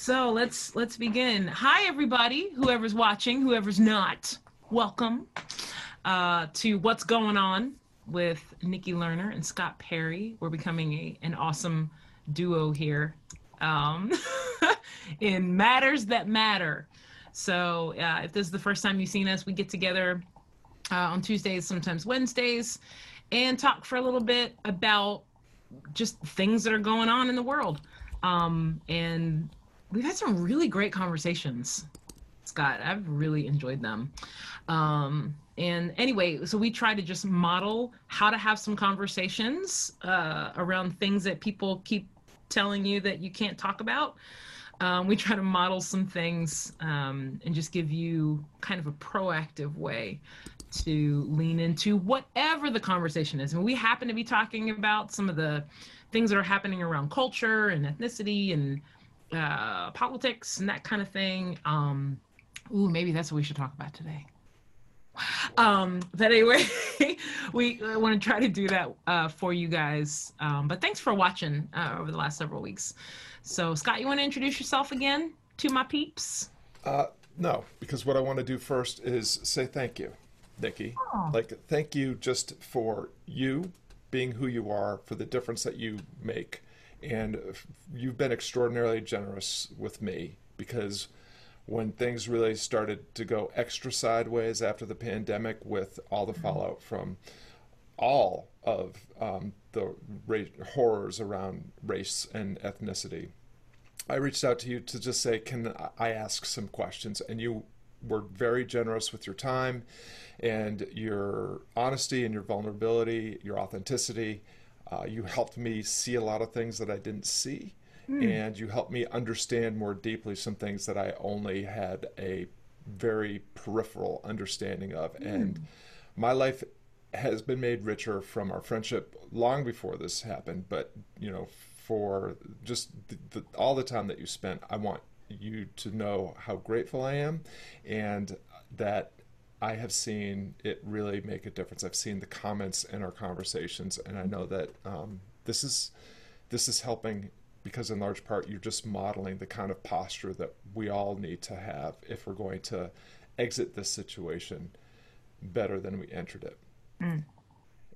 So let's let's begin. Hi everybody, whoever's watching, whoever's not. Welcome uh, to what's going on with Nikki Lerner and Scott Perry. We're becoming a, an awesome duo here um, in matters that matter. So uh, if this is the first time you've seen us, we get together uh, on Tuesdays, sometimes Wednesdays, and talk for a little bit about just things that are going on in the world. Um, and we've had some really great conversations, Scott. I've really enjoyed them. Um, and anyway, so we try to just model how to have some conversations uh, around things that people keep telling you that you can't talk about. Um, we try to model some things um, and just give you kind of a proactive way to lean into whatever the conversation is. And we happen to be talking about some of the things that are happening around culture and ethnicity and uh, politics and that kind of thing. Um, ooh, maybe that's what we should talk about today. Um, but anyway, we want to try to do that uh, for you guys. Um, but thanks for watching uh, over the last several weeks. So, Scott, you want to introduce yourself again to my peeps? Uh, no, because what I want to do first is say thank you, Nikki. Oh. Like, thank you just for you being who you are, for the difference that you make. And you've been extraordinarily generous with me because when things really started to go extra sideways after the pandemic with all the mm-hmm. fallout from all of um, the ra- horrors around race and ethnicity, I reached out to you to just say, can I ask some questions? And you were very generous with your time and your honesty and your vulnerability, your authenticity. Uh, you helped me see a lot of things that I didn't see. Mm. And you helped me understand more deeply some things that I only had a very peripheral understanding of. Mm. And my life has been made richer from our friendship long before this happened. But, you know, for just the, the, all the time that you spent. I want you to know how grateful I am and that I have seen it really make a difference. I've seen the comments in our conversations, and I know that um, this is this is helping because in large part you're just modeling the kind of posture that we all need to have if we're going to exit this situation better than we entered it. Mm.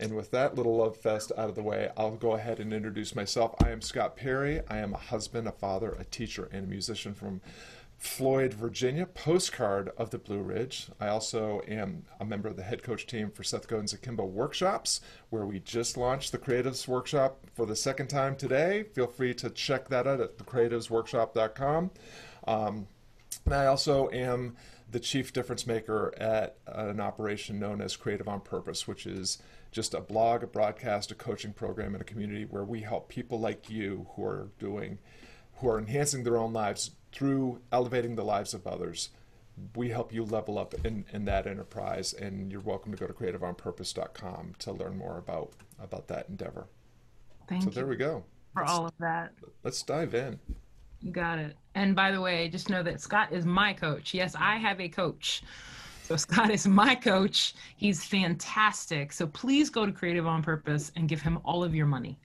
And with that little love fest out of the way, I'll go ahead and introduce myself. I am Scott Perry. I am a husband, a father, a teacher, and a musician from Floyd, Virginia, postcard of the Blue Ridge. I also am a member of the head coach team for Seth Godin's Akimbo Workshops, where we just launched the Creatives Workshop for the second time today. Feel free to check that out at thecreativesworkshop.com. Um, and I also am the chief difference maker at an operation known as Creative on Purpose, which is just a blog, a broadcast, a coaching program, and a community where we help people like you who are doing, who are enhancing their own lives through elevating the lives of others. We help you level up in, in that enterprise, and you're welcome to go to creativeonpurpose.com to learn more about about that endeavor. Thank so you. there we go. For let's, all of that. Let's dive in. You got it. And by the way, just know that Scott is my coach. Yes, I have a coach. So Scott is my coach. He's fantastic. So please go to Creative on Purpose and give him all of your money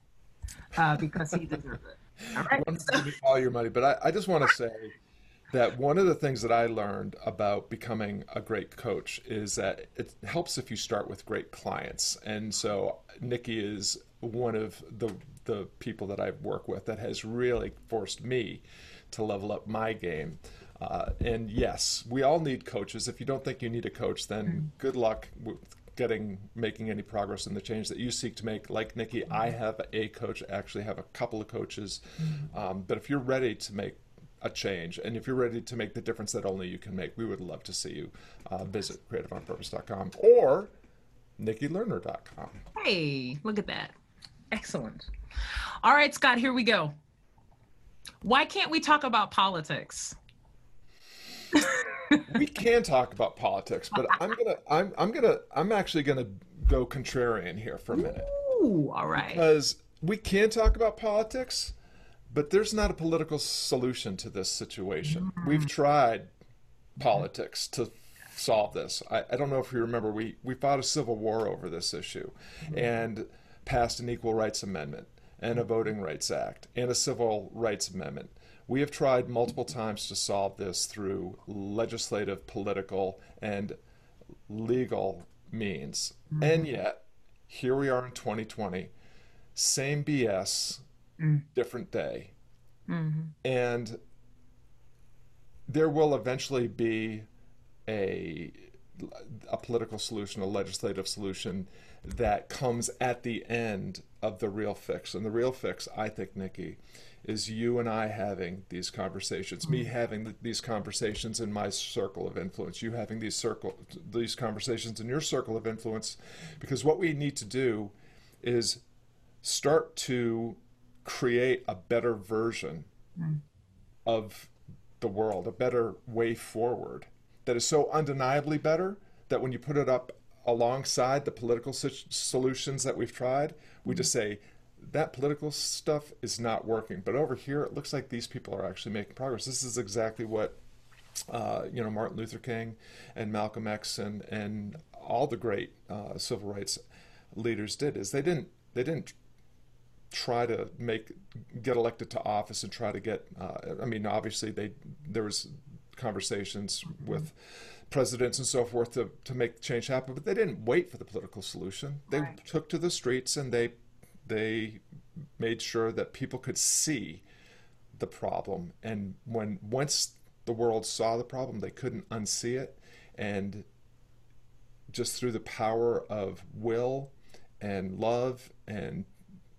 uh, because he deserves it. All right. All your money, but I, I just want to say that one of the things that I learned about becoming a great coach is that it helps if you start with great clients. And so Nikki is one of the the people that I work with that has really forced me to level up my game. Uh, and yes, we all need coaches. If you don't think you need a coach, then mm-hmm. good luck with getting making any progress in the change that you seek to make. Like Nikki, mm-hmm. I have a coach. I Actually, have a couple of coaches. Mm-hmm. Um, but if you're ready to make a change, and if you're ready to make the difference that only you can make, we would love to see you. Uh, visit creativeonpurpose.com or nikkilerner.com. Hey, look at that. Excellent. All right, Scott, here we go. Why can't we talk about politics? we can talk about politics, but I'm gonna I'm I'm gonna I'm actually gonna go contrarian here for a minute. Ooh, all right. Because we can talk about politics, but there's not a political solution to this situation. Mm-hmm. We've tried politics to solve this. I, I, don't know if you remember, we, we fought a civil war over this issue mm-hmm. and passed an Equal Rights Amendment and a Voting Rights Act and a Civil Rights Amendment We have tried multiple times to solve this through legislative, political, and legal means. Mm-hmm. And yet, here we are in 2020, same BS, mm. different day. Mm-hmm. And there will eventually be a a political solution, a legislative solution that comes at the end of the real fix. And the real fix, I think, Nikki, is you and I having these conversations, me having these conversations in my circle of influence, you having these circle these conversations in your circle of influence, because what we need to do is start to create a better version mm-hmm. of the world, a better way forward that is so undeniably better that when you put it up alongside the political solutions that we've tried, we just say that political stuff is not working. But over here, it looks like these people are actually making progress. This is exactly what uh, you know Martin Luther King and Malcolm X and and all the great uh, civil rights leaders did. Is they didn't they didn't try to make get elected to office and try to get. Uh, I mean, obviously they there was conversations with presidents and so forth to, to make change happen, but they didn't wait for the political solution. They right. took to the streets and they they made sure that people could see the problem. And when once the world saw the problem, they couldn't unsee it. And just through the power of will and love and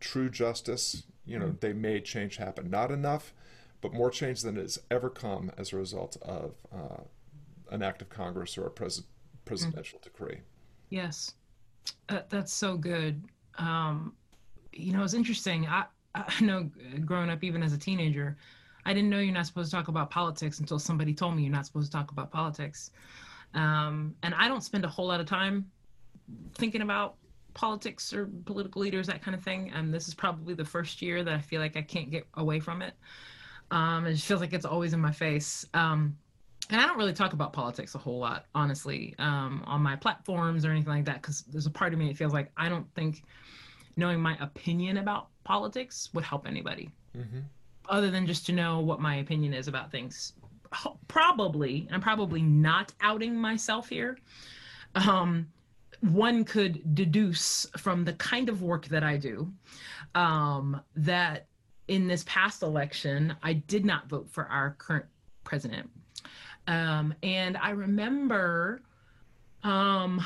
true justice, you know, mm-hmm. they made change happen. Not enough, but more change than has ever come as a result of uh, an act of Congress or a pres- presidential mm-hmm. decree. Yes, uh, that's so good. Um, you know, it's interesting. I, I know growing up, even as a teenager, I didn't know you're not supposed to talk about politics until somebody told me you're not supposed to talk about politics. Um, and I don't spend a whole lot of time thinking about politics or political leaders, that kind of thing. And this is probably the first year that I feel like I can't get away from it. Um, it feels like it's always in my face. Um, and I don't really talk about politics a whole lot, honestly, um, on my platforms or anything like that, because there's a part of me that feels like I don't think knowing my opinion about politics would help anybody, mm-hmm. other than just to know what my opinion is about things. Probably, I'm probably not outing myself here. Um, one could deduce from the kind of work that I do um, that in this past election, I did not vote for our current president. Um, and I remember um,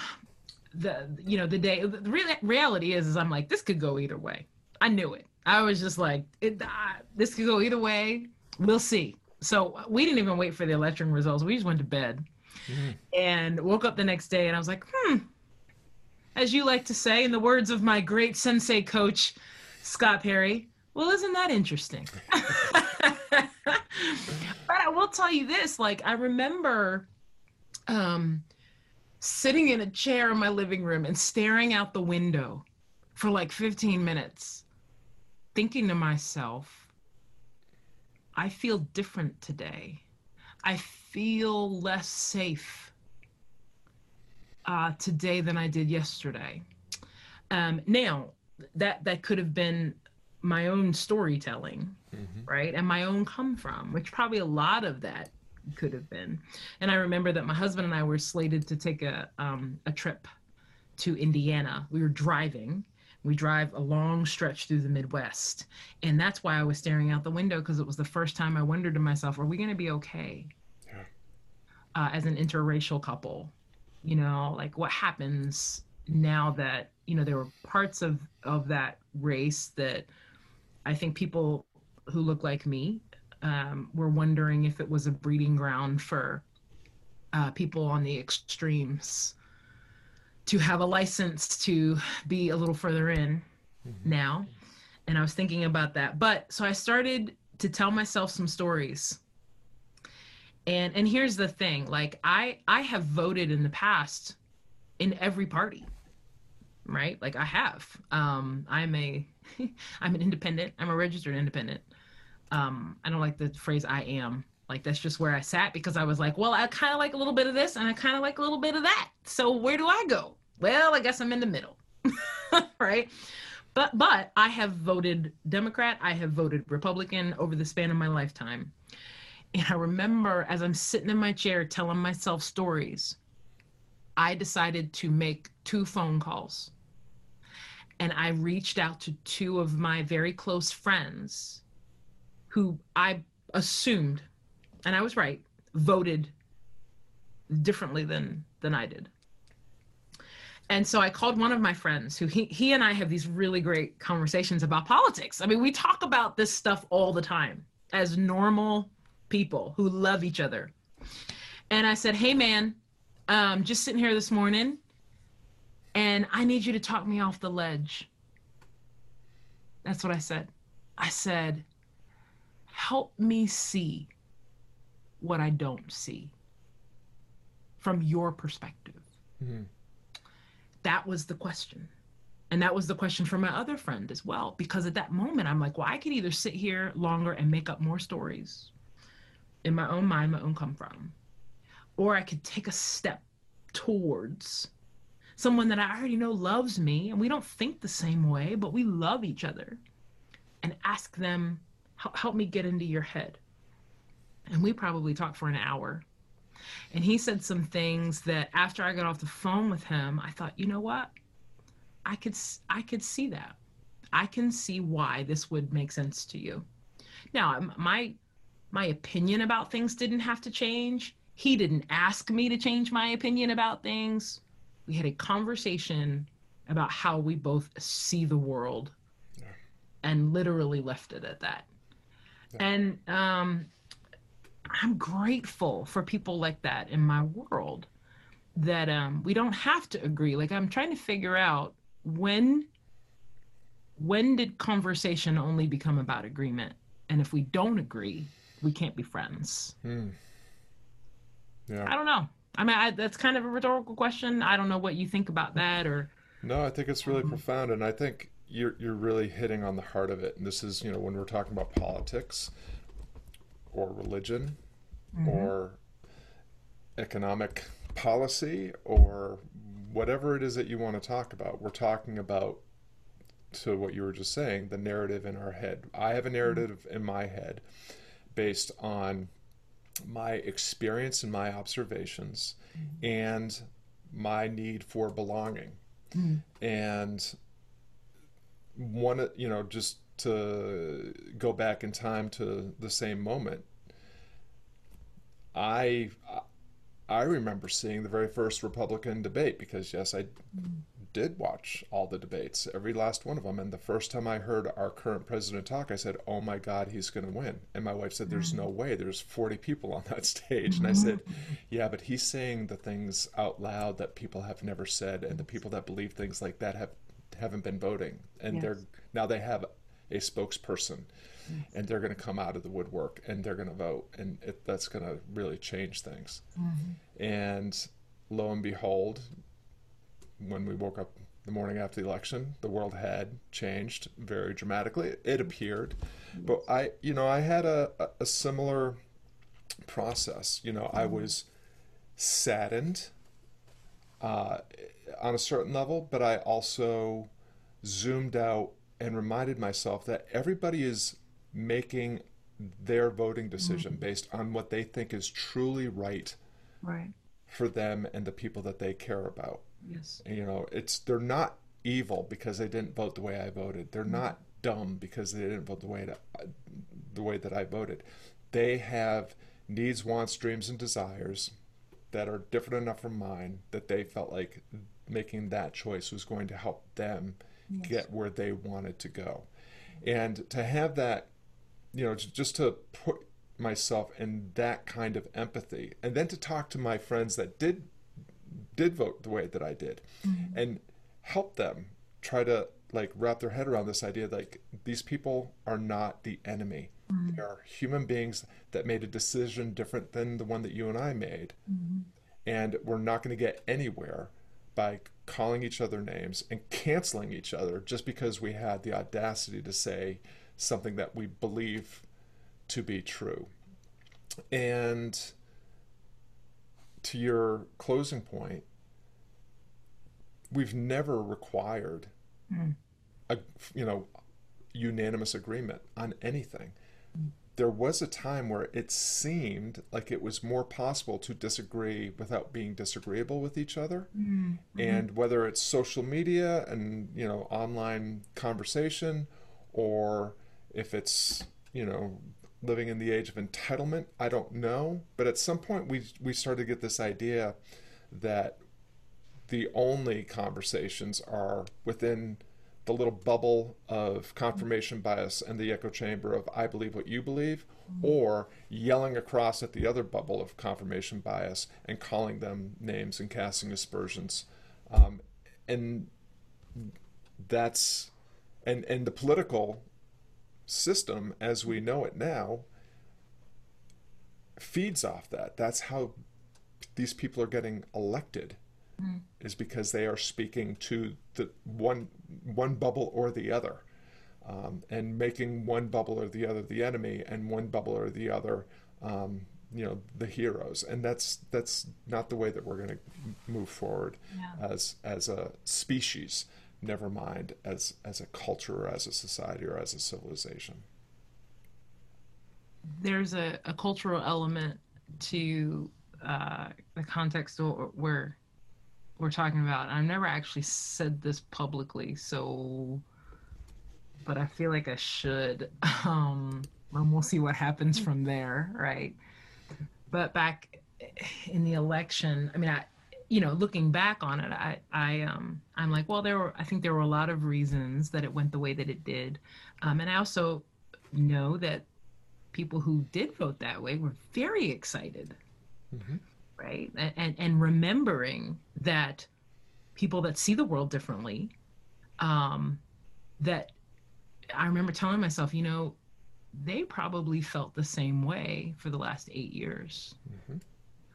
the you know the day. The real, reality is, is I'm like this could go either way. I knew it. I was just like, it, uh, this could go either way. We'll see. So we didn't even wait for the election results. We just went to bed mm-hmm. and woke up the next day, and I was like, hmm. As you like to say, in the words of my great sensei coach, Scott Perry, well, isn't that interesting? but I will tell you this like, I remember um, sitting in a chair in my living room and staring out the window for like 15 minutes, thinking to myself, I feel different today. I feel less safe uh, today than I did yesterday. Um, now, that that could have been my own storytelling, mm-hmm. right? And my own come from, which probably a lot of that could have been. And I remember that my husband and I were slated to take a um, a trip to Indiana. We were driving. We drive a long stretch through the Midwest, and that's why I was staring out the window because it was the first time I wondered to myself, "Are we going to be okay?" Yeah. Uh, as an interracial couple, you know, like what happens now that you know there were parts of of that race that I think people who look like me um, were wondering if it was a breeding ground for uh, people on the extremes to have a license to be a little further in mm-hmm. now. And I was thinking about that. But so I started to tell myself some stories. And and here's the thing, like I I have voted in the past in every party. Right? Like I have. Um I'm a I'm an independent. I'm a registered independent. Um, I don't like the phrase I am. Like that's just where I sat because I was like, well, I kind of like a little bit of this and I kind of like a little bit of that. So where do I go? Well, I guess I'm in the middle. right? But but I have voted Democrat, I have voted Republican over the span of my lifetime. And I remember as I'm sitting in my chair telling myself stories, I decided to make two phone calls. And I reached out to two of my very close friends who I assumed, and I was right, voted differently than than I did. And so I called one of my friends who he he and I have these really great conversations about politics. I mean, we talk about this stuff all the time as normal people who love each other. And I said, "Hey man, um just sitting here this morning and I need you to talk me off the ledge." That's what I said. I said, "Help me see what I don't see." from your perspective? Mm-hmm. That was the question. And that was the question for my other friend as well. Because at that moment, I'm like, well, I could either sit here longer and make up more stories in my own mind, my own come from, or I could take a step towards someone that I already know loves me and we don't think the same way, but we love each other and ask them, help me get into your head. And we probably talked for an hour and he said some things that after I got off the phone with him, I thought, you know what? I could I could see that. I can see why this would make sense to you. Now, my my opinion about things didn't have to change. He didn't ask me to change my opinion about things. We had a conversation about how we both see the world yeah. and literally left it at that. And um, I'm grateful for people like that in my world that um, we don't have to agree. Like I'm trying to figure out when when did conversation only become about agreement? And if we don't agree, we can't be friends. Hmm. Yeah. I don't know. I mean, I, that's kind of a rhetorical question. I don't know what you think about that, or. No, I think it's really um, profound, and I think you're you're really hitting on the heart of it. And this is, you know, when we're talking about politics or religion, mm-hmm. or economic policy or whatever it is that you want to talk about. We're talking about, to what you were just saying, the narrative in our head. I have a mm-hmm. narrative mm-hmm. in my head based on my experience and my observations mm-hmm. and my need for belonging. Mm-hmm. And one, you know, just to go back in time to the same moment, I I remember seeing the very first Republican debate because yes, I did watch all the debates, every last one of them. And the first time I heard our current president talk, I said, "Oh my God, he's going to win." And my wife said, "There's mm. no way. There's 40 people on that stage." And I mm-hmm. said, "Yeah, but he's saying the things out loud that people have never said, and the people that believe things like that have haven't been voting, and yes. they're now they have a spokesperson." and they're going to come out of the woodwork and they're going to vote, and it, that's going to really change things. Mm-hmm. And lo and behold, when we woke up the morning after the election, the world had changed very dramatically. It appeared, but I, you know, I had a, a similar process. You know, I was saddened uh, on a certain level, but I also zoomed out and reminded myself that everybody is making their voting decision mm-hmm. based on what they think is truly right, right for them and the people that they care about. Yes. You know, it's they're not evil because they didn't vote the way I voted. They're mm-hmm. not dumb because they didn't vote the way that the way that I voted. They have needs, wants, dreams, and desires that are different enough from mine that they felt like making that choice was going to help them yes. get where they wanted to go. And to have that you know, just to put myself in that kind of empathy, and then to talk to my friends that did did vote the way that I did, mm-hmm. and help them try to like wrap their head around this idea like these people are not the enemy. Mm-hmm. They are human beings that made a decision different than the one that you and I made. Mm-hmm. And we're not going to get anywhere by calling each other names and canceling each other just because we had the audacity to say, something that we believe to be true. And to your closing point, we've never required mm. a you know unanimous agreement on anything. Mm. There was a time where it seemed like it was more possible to disagree without being disagreeable with each other. Mm-hmm. And whether it's social media and, you know, online conversation or if it's, you know, living in the age of entitlement, I don't know. But at some point we we started to get this idea that the only conversations are within the little bubble of confirmation bias and the echo chamber of I believe what you believe, mm-hmm. or yelling across at the other bubble of confirmation bias and calling them names and casting aspersions. Um, and that's and and the political system as we know it now feeds off that. That's how these people are getting elected mm. is because they are speaking to the one one bubble or the other, um, and making one bubble or the other the enemy, and one bubble or the other, um, you know, the heroes. And that's that's not the way that we're going to move forward yeah. as as a species. Never mind as as a culture, or as a society, or as a civilization. There's a, a cultural element to uh, the context where we're talking about. I've never actually said this publicly, so but I feel like I should. Um, and we'll see what happens from there, right? But back in the election, I mean, I, you know, looking back on it, I, I, um, I'm like, well, there were, I think there were a lot of reasons that it went the way that it did, um, and I also know that people who did vote that way were very excited. Mm-hmm right? And, and remembering that people that see the world differently, um, that I remember telling myself, you know, they probably felt the same way for the last eight years. Mm-hmm.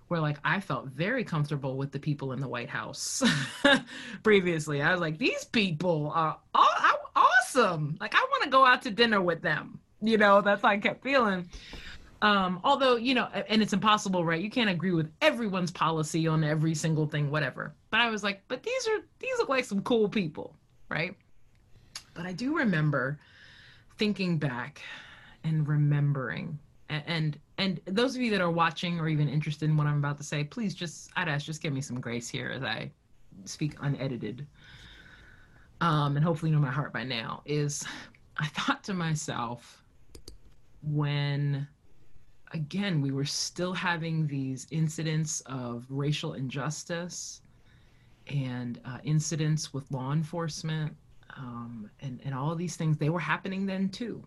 Where like I felt very comfortable with the people in the White House previously. I was like, these people are awesome. Like I want to go out to dinner with them. You know, that's how I kept feeling. Um, although, you know, and it's impossible, right? You can't agree with everyone's policy on every single thing, whatever. But I was like, but these are these look like some cool people, right? But I do remember thinking back and remembering and, and those of you that are watching or even interested in what I'm about to say, please just I'd ask just give me some grace here as I speak unedited. Um, and hopefully know my heart by now is I thought to myself when again, we were still having these incidents of racial injustice and uh, incidents with law enforcement um, and, and all of these things. They were happening then too.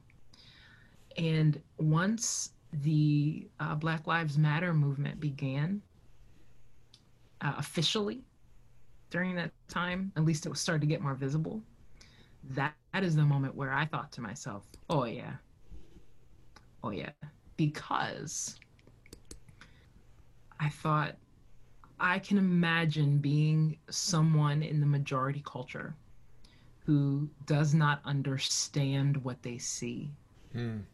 And once the uh, Black Lives Matter movement began uh, officially during that time, at least it was starting to get more visible. That, that is the moment where I thought to myself, oh, yeah. Oh, yeah because I thought I can imagine being someone in the majority culture who does not understand what they see. Mm.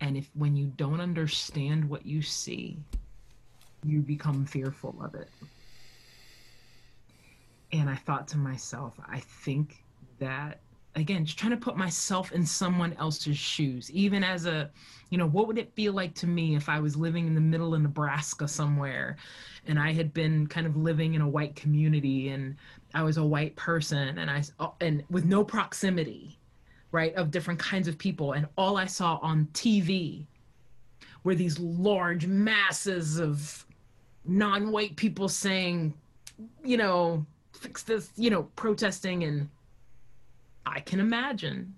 And if when you don't understand what you see, you become fearful of it. And I thought to myself, I think that again just trying to put myself in someone else's shoes. Even as a you know what would it feel like to me if i was living in the middle of nebraska somewhere and i had been kind of living in a white community and i was a white person and i uh, and with no proximity right of different kinds of people. And all i saw on tv were these large masses of non-white people saying you know fix this you know protesting and I can imagine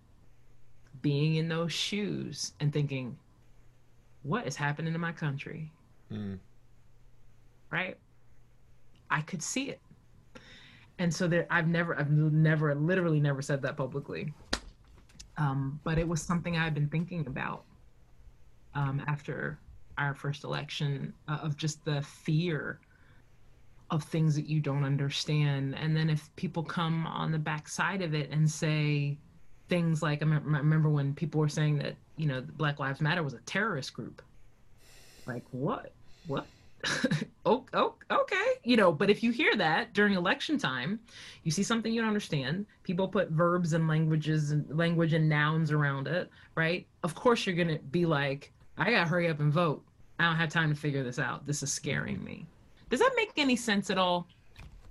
being in those shoes and thinking, what is happening in my country? Mm. Right? I could see it. And so there, I've never, I've never, literally never said that publicly. Um, but it was something I've been thinking about um, after our first election uh, of just the fear of things that you don't understand. And then if people come on the backside of it and say things like, I remember when people were saying that, you know, Black Lives Matter was a terrorist group. Like, what? What? oh, oh, okay. You know, but if you hear that during election time, you see something you don't understand, people put verbs and languages and language and nouns around it, right? Of course you're going to be like, I gotta hurry up and vote. I don't have time to figure this out. This is scaring me. Does that make any sense at all?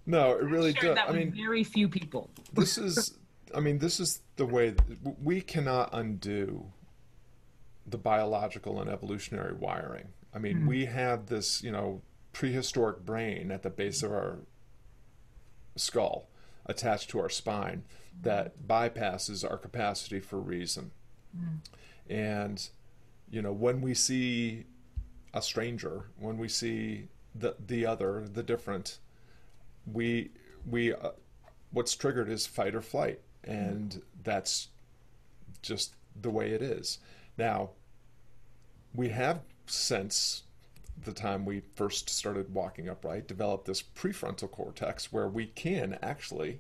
No, it really Sure, does. that I mean, very few people. this is i mean this is the way we cannot undo the biological and evolutionary wiring i mean hmm. we have this you know prehistoric brain at the base of our skull attached to our spine that hmm. bypasses our capacity for reason hmm. and you know when we see a stranger when we see the the other the different. We we uh, what's triggered is fight or flight and that's just the way it is. Now we have since the time we first started walking upright developed this prefrontal cortex where we can actually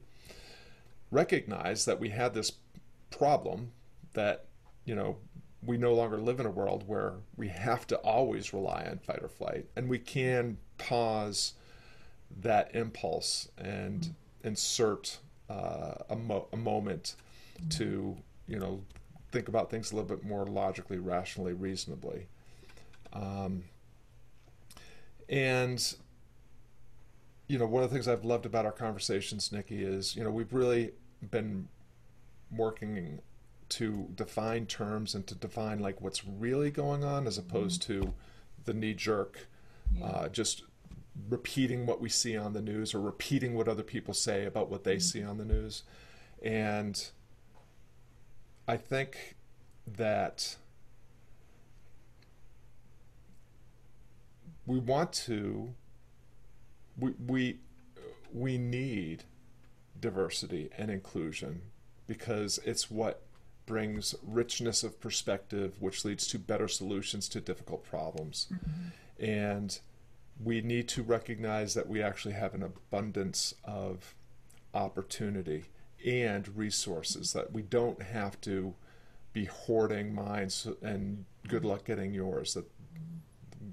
recognize that we had this problem that you know we no longer live in a world where we have to always rely on fight or flight and we can pause that impulse and insert uh, a, mo- a moment to you know think about things a little bit more logically rationally reasonably. Um, and you know one of the things i've loved about our conversations nikki is you know we've really been working to define terms and to define like what's really going on as opposed to the knee jerk uh, just repeating what we see on the news or repeating what other people say about what they see on the news. And i think that we want to we we we need diversity and inclusion because it's what brings richness of perspective which leads to better solutions to difficult problems. Mm-hmm. And we need to recognize that we actually have an abundance of opportunity and resources that we don't have to be hoarding mines and good luck getting yours that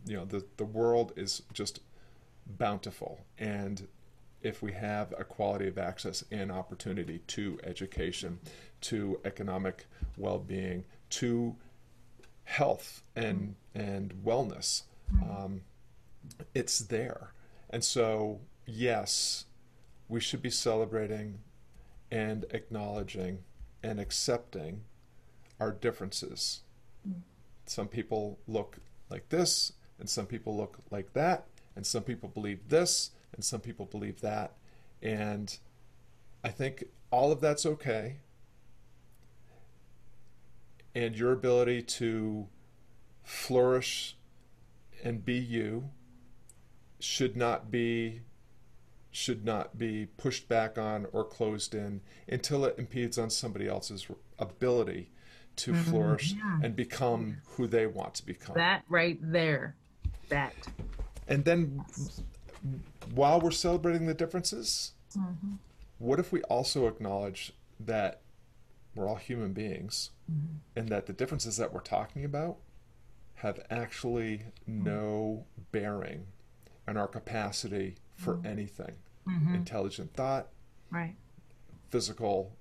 you know the the world is just bountiful. And if we have a quality of access and opportunity to education to economic well-being to health and and wellness um, it's there. And so yes we should be celebrating and acknowledging and accepting our differences. Some people look like this and some people look like that and some people believe this and some people believe that and i think all of that's okay and your ability to flourish and be you should not be should not be pushed back on or closed in until it impedes on somebody else's ability to mm-hmm. flourish and become who they want to become. That right there. That. And then while we're celebrating the differences, mm-hmm. what if we also acknowledge that we're all human beings mm-hmm. and that the differences that we're talking about have actually mm-hmm. no bearing on our capacity for anything? Intelligent thought, Right. physical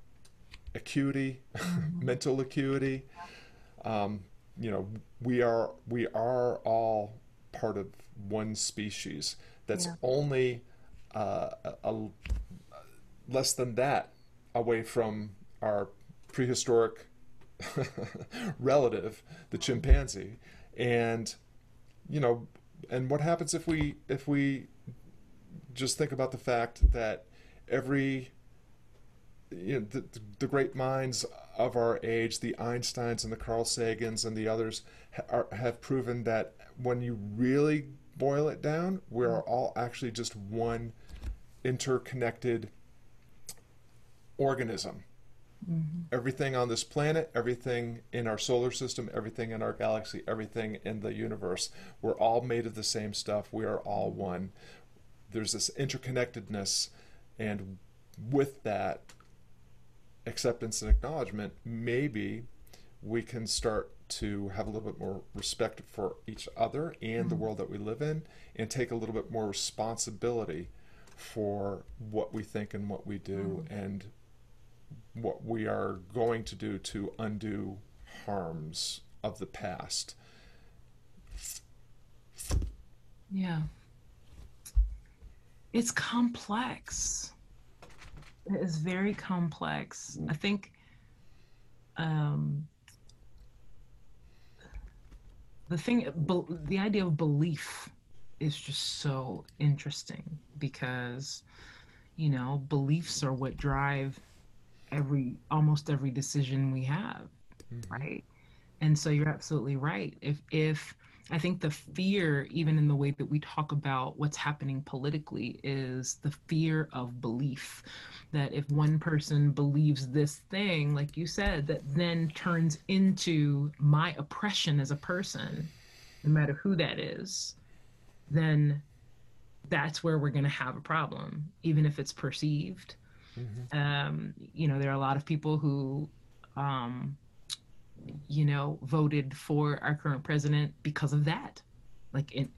acuity, mental acuity. Um, you know, we are we are all part of one species that's Yeah. only uh, a, a- less than that away from our prehistoric relative, the chimpanzee, and you know, and what happens if we if we just think about the fact that every you know, the, the great minds of our age, the Einsteins and the Carl Sagans and the others, ha- are, have proven that when you really boil it down, we are mm-hmm. all actually just one interconnected organism. Mm-hmm. Everything on this planet, everything in our solar system, everything in our galaxy, everything in the universe, we're all made of the same stuff. We are all one. There's this interconnectedness, and with that, acceptance and acknowledgement, maybe we can start to have a little bit more respect for each other and the world that we live in and take a little bit more responsibility for what we think and what we do and what we are going to do to undo harms of the past Yeah. It's complex. It is very complex. I think um, the thing, the idea of belief is just so interesting because, you know, beliefs are what drive every almost every decision we have, mm-hmm. right? And so you're absolutely right. If if I think the fear, even in the way that we talk about what's happening politically, is the fear of belief. That if one person believes this thing, like you said, that then turns into my oppression as a person, no matter who that is, then that's where we're going to have a problem, even if it's perceived. Mm-hmm. Um, you know, there are a lot of people who um, you know, voted for our current president because of that. Like in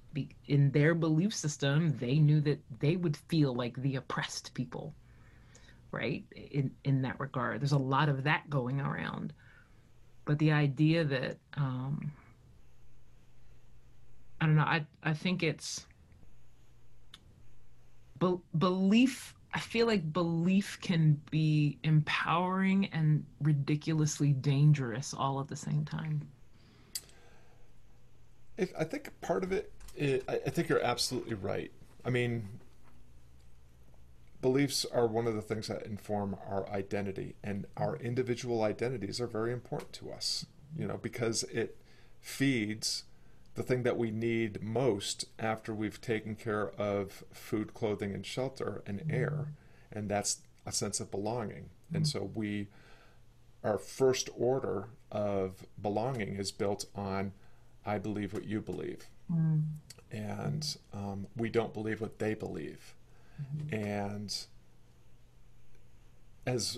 in their belief system, they knew that they would feel like the oppressed people, right? In in that regard, there's a lot of that going around. But the idea that um, I don't know, I I think it's be- belief I feel like belief can be empowering and ridiculously dangerous all at the same time. I think part of it, I think you're absolutely right. I mean, beliefs are one of the things that inform our identity, and our individual identities are very important to us, you know, because it feeds the thing that we need most after we've taken care of food, clothing, and shelter and air, and that's a sense of belonging. Mm-hmm. And so we, our first order of belonging is built on, I believe what you believe, mm-hmm. and um, we don't believe what they believe, mm-hmm. and as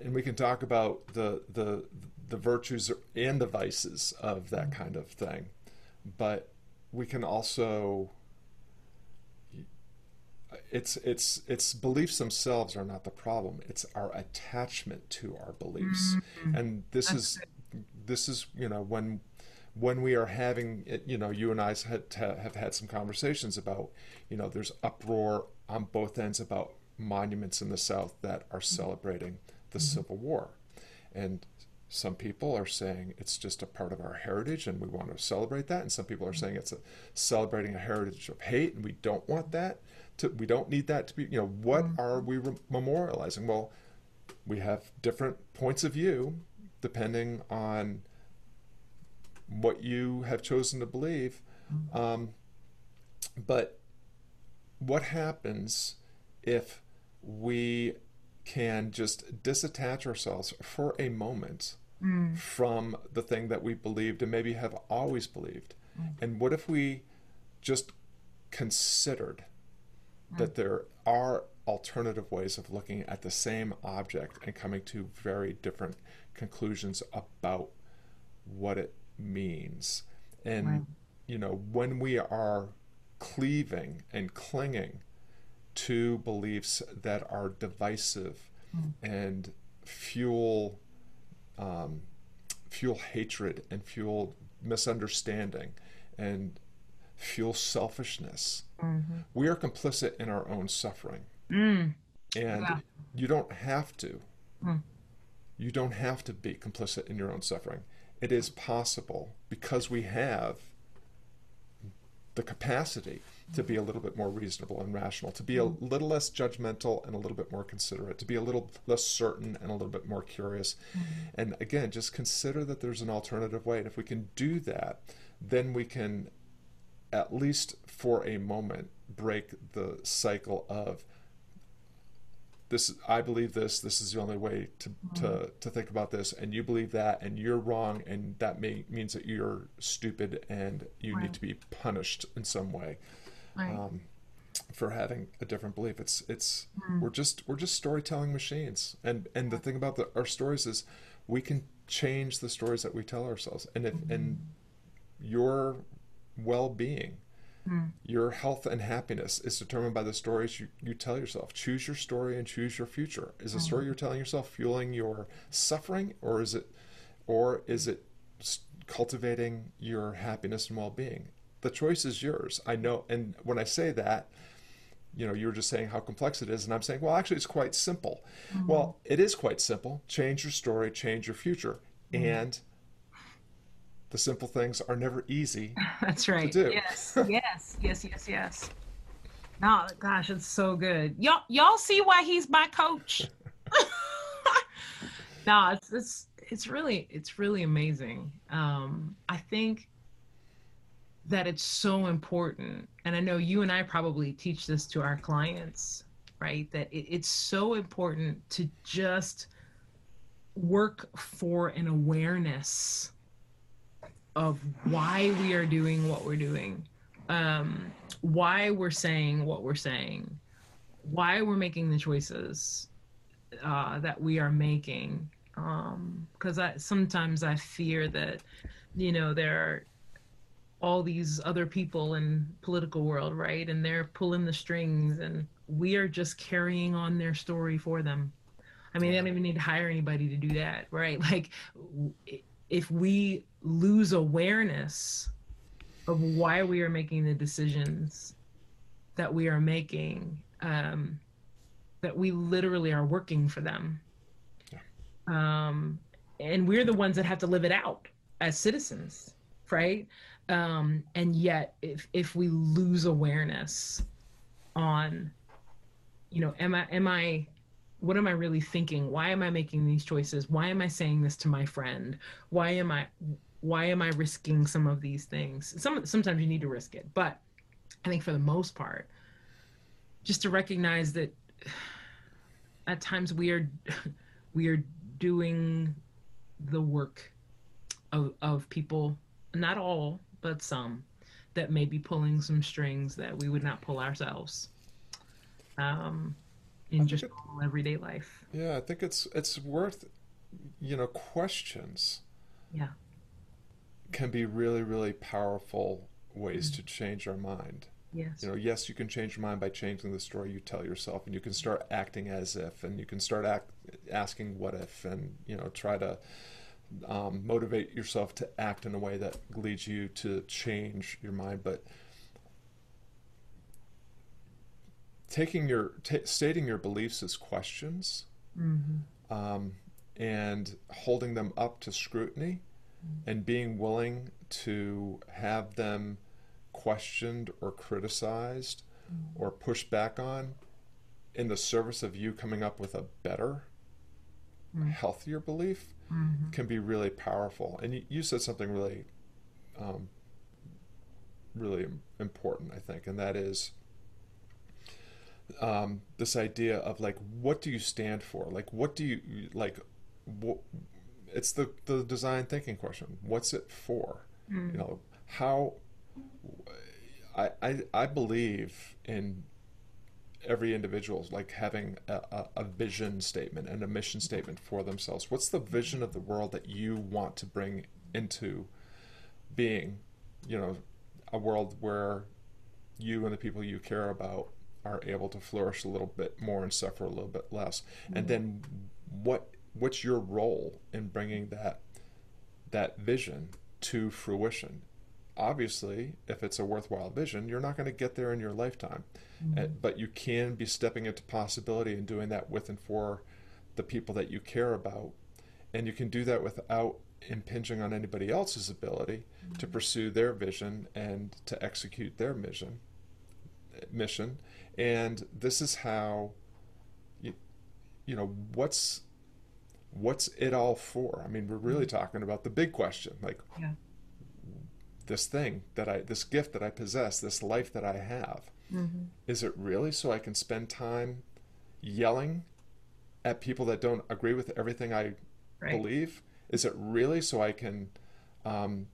and we can talk about the the the virtues and the vices of that mm-hmm. kind of thing. But we can also it's it's it's beliefs themselves are not the problem. It's our attachment to our beliefs. Mm-hmm. And this That's is good. this is, you know, when when we are having it, you know, you and I had, have had some conversations about, you know, there's uproar on both ends about monuments in the South that are mm-hmm. celebrating the mm-hmm. Civil War. And some people are saying it's just a part of our heritage and we want to celebrate that. And some people are saying it's a, celebrating a heritage of hate and we don't want that. To, we don't need that to be, you know, what mm-hmm. are we re- memorializing? Well, we have different points of view depending on what you have chosen to believe. Mm-hmm. Um, but what happens if we can just disattach ourselves for a moment mm. from the thing that we believed and maybe have always believed. Mm. And what if we just considered mm. that there are alternative ways of looking at the same object and coming to very different conclusions about what it means? And, you know, when we are cleaving and clinging to beliefs that are divisive mm. and fuel um, fuel hatred and fuel misunderstanding and fuel selfishness. Mm-hmm. We are complicit in our own suffering. Mm. And yeah. you don't have to. Mm. You don't have to be complicit in your own suffering. It is possible because we have the capacity to be a little bit more reasonable and rational, to be a mm-hmm. little less judgmental and a little bit more considerate, to be a little less certain and a little bit more curious. Mm-hmm. And again, just consider that there's an alternative way. And if we can do that, then we can, at least for a moment, break the cycle of this I believe this, this is the only way to, mm-hmm. to, to think about this, and you believe that, and you're wrong, and that may, means that you're stupid and you right. need to be punished in some way right. um, for having a different belief. It's it's mm. we're just we're just storytelling machines, and and the thing about the, our stories is we can change the stories that we tell ourselves, and if mm-hmm. and your well-being. Mm. Your health and happiness is determined by the stories you, you tell yourself. Choose your story and choose your future. Is the mm. story you're telling yourself fueling your suffering, or is it, or is it cultivating your happiness and well-being? The choice is yours. I know. And when I say that, you know, you were just saying how complex it is, and I'm saying, well, actually, it's quite simple. Mm-hmm. Well, it is quite simple. Change your story, change your future, mm-hmm. and the simple things are never easy. That's right. To do. Yes, yes, yes, yes, yes. No, gosh, it's so good. Y'all, y'all see why he's my coach? no, it's it's it's really it's really amazing. Um, I think that it's so important and i know you and i probably teach this to our clients right that it, it's so important to just work for an awareness of why we are doing what we're doing um, why we're saying what we're saying why we're making the choices uh, that we are making because um, I sometimes I fear that you know there are all these other people in political world, right? And they're pulling the strings and we are just carrying on their story for them. I mean, they don't even need to hire anybody to do that, right? Like if we lose awareness of why we are making the decisions that we are making, um, that we literally are working for them. Yeah. Um, and we're the ones that have to live it out as citizens, right? Um, and yet if if we lose awareness on you know am i am i what am i really thinking? Why am i making these choices? Why am i saying this to my friend? Why am i why am i risking some of these things? Some sometimes you need to risk it but i think for the most part just to recognize that at times we are we are doing the work of of people not all but some that may be pulling some strings that we would not pull ourselves um, in just it, everyday life. Yeah, I think it's it's worth you know questions. Yeah, can be really really powerful ways mm-hmm. to change our mind. Yes. You know, yes, you can change your mind by changing the story you tell yourself, and you can start acting as if, and you can start act, asking what if, and you know, try to um, motivate yourself to act in a way that leads you to change your mind. But taking your t- stating your beliefs as questions mm-hmm. um, and holding them up to scrutiny mm-hmm. and being willing to have them questioned or criticized mm-hmm. or pushed back on in the service of you coming up with a better mm-hmm. healthier belief mm-hmm. can be really powerful. And you, you said something really, um, really important, I think, and that is um, this idea of like, what do you stand for? Like, what do you like? What, it's the the design thinking question. What's it for? Mm. You know, how I, I I believe in every individual like having a, a, a, vision statement and a mission statement for themselves. What's the vision of the world that you want to bring into being? You know, a world where you and the people you care about are able to flourish a little bit more and suffer a little bit less. Mm-hmm. And then what what's your role in bringing that that vision to fruition? Obviously, if it's a worthwhile vision, you're not going to get there in your lifetime mm-hmm. but you can be stepping into possibility and doing that with and for the people that you care about and you can do that without impinging on anybody else's ability mm-hmm. to pursue their vision and to execute their mission mission and this is how you, you know what's what's it all for i mean we're really mm-hmm. talking about the big question like yeah. This thing that i this gift that i possess this life that i have Mm-hmm. Is it really so I can spend time yelling at people that don't agree with everything I right. believe? Is it really so I can um,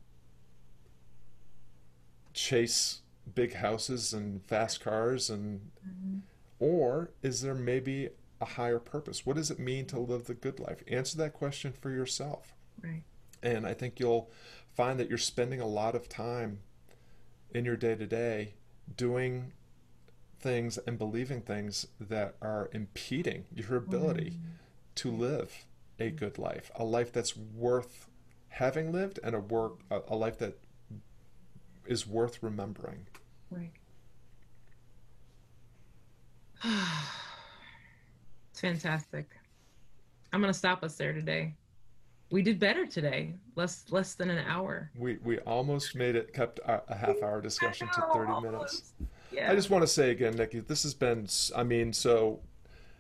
chase big houses and fast cars and mm-hmm. or is there maybe a higher purpose? What does it mean to live the good life? Answer that question for yourself. Right. And I think you'll find that you're spending a lot of time in your day to day doing things and believing things that are impeding your ability mm. to live a good life, a life that's worth having lived, and a work a, a life that is worth remembering. Right. it's fantastic. I'm gonna stop us there today. We did better today. Less less than an hour. We we almost made it. Kept a, a half hour discussion to 30 Almost. minutes. Yeah. I just want to say again, Nikki, this has been. I mean, so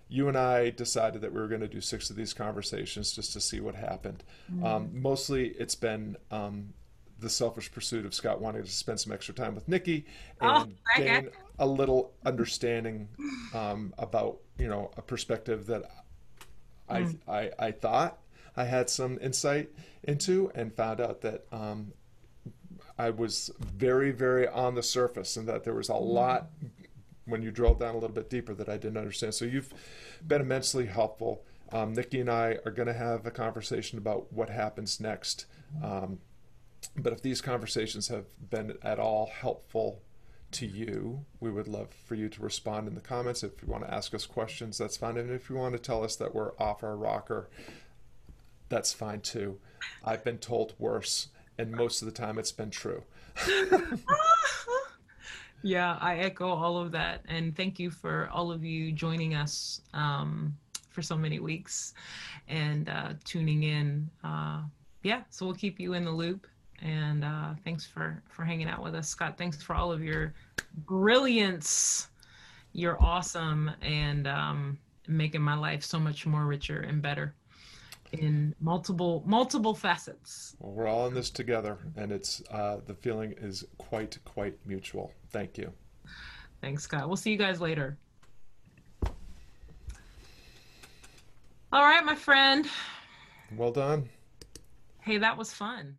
you and I decided that we were going to do six of these conversations just to see what happened. Um, mostly, it's been um, the selfish pursuit of Scott wanting to spend some extra time with Nikki Oh, and I gain a little understanding um, about you know a perspective that I, I I thought I had some insight into, and found out that um, I was very, very on the surface, and that there was a lot when you drill down a little bit deeper that I didn't understand. So you've been immensely helpful. Um, Nikki and I are going to have a conversation about what happens next. Um, but if these conversations have been at all helpful to you, we would love for you to respond in the comments. If you want to ask us questions, that's fine. And if you want to tell us that we're off our rocker, that's fine too. I've been told worse, and most of the time it's been true. yeah, I echo all of that. And thank you for all of you joining us um, for so many weeks and uh, tuning in. Uh, yeah, so we'll keep you in the loop. And uh, thanks for, for hanging out with us. Scott, thanks for all of your brilliance. You're awesome and um, making my life so much more richer and better in multiple multiple facets. Well, we're all in this together, and it's uh, the feeling is quite, quite mutual. Thank you. Thanks, Scott. We'll see you guys later. All right, my friend. Well done. Hey, that was fun.